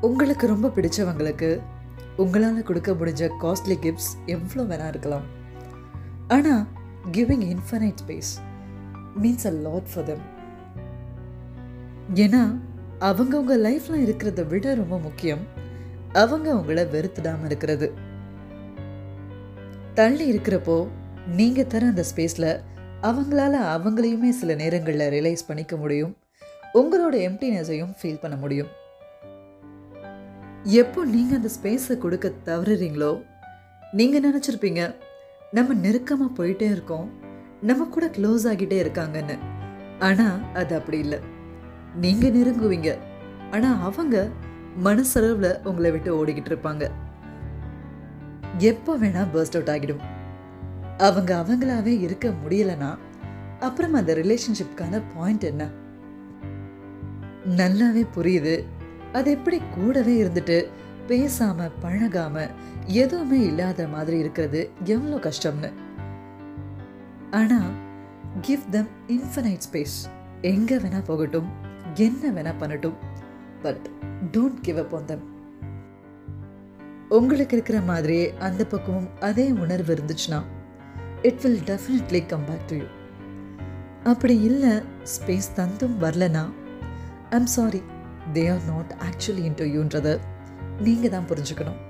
உங்களுக்கு ரொம்ப பிடிச்சவங்களுக்கு உங்களால் கொடுக்க முடிஞ்ச காஸ்ட்லி கிஃப்ட்ஸ் எவ்வளோ வேணா இருக்கலாம். ஆனால் giving infinite space means a lot for them ஏன்னா அவங்கவுங்க லைஃப்பில் இருக்கிறத விட ரொம்ப முக்கியம். அவங்க உங்களை வெறுத்துடாமல் இருக்கிறது. தள்ளி இருக்கிறப்போ நீங்கள் தர அந்த ஸ்பேஸில் அவங்களால அவங்களையுமே சில நேரங்களில் ரியலைஸ் பண்ணிக்க முடியும். உங்களோட எம்டினஸையும் ஃபீல் பண்ண முடியும். எப்போ நீங்கள் அந்த ஸ்பேஸை கொடுக்க தவறுறீங்களோ நீங்கள் நினச்சிருப்பீங்க நம்ம நெருக்கமாக போயிட்டே இருக்கோம் நம்ம கூட க்ளோஸ் ஆகிட்டே இருக்காங்கன்னு. ஆனால் அது அப்படி இல்லை. நீங்கள் நெருங்குவீங்க. ஆனால் அவங்க மனசளவில் உங்களை விட்டு ஓடிக்கிட்டு இருப்பாங்க. எப்போ வேணால் பர்ஸ்ட் அவுட் ஆகிடும். அவங்க அவங்களாவே இருக்க முடியலனா அப்புறம் அந்த ரிலேஷன்ஷிப்கான பாயிண்ட் என்ன? நல்லாவே புரியுது. அது எப்படி கூடவே இருந்துட்டு பேசாம பழகாம எதுவுமே இல்லாத மாதிரி இருக்கிறது எவ்வளோ கஷ்டம்னு. ஆனா கிவ் தம் இன்ஃபினைட் ஸ்பேஸ் எங்க வேணா போகட்டும் என்ன வேணா பண்ணட்டும் but don't give up on them உங்களுக்கு இருக்கிற மாதிரியே அந்த பக்கமும் அதே உணர்வு இருந்துச்சுன்னா it will definitely come back to you அப்படி இல்லை ஸ்பேஸ் தந்தும் வரலனா I'm sorry they are not actually இன்டர்வியூன்றது யூன்றதை நீங்கள் தான் புரிஞ்சுக்கணும்.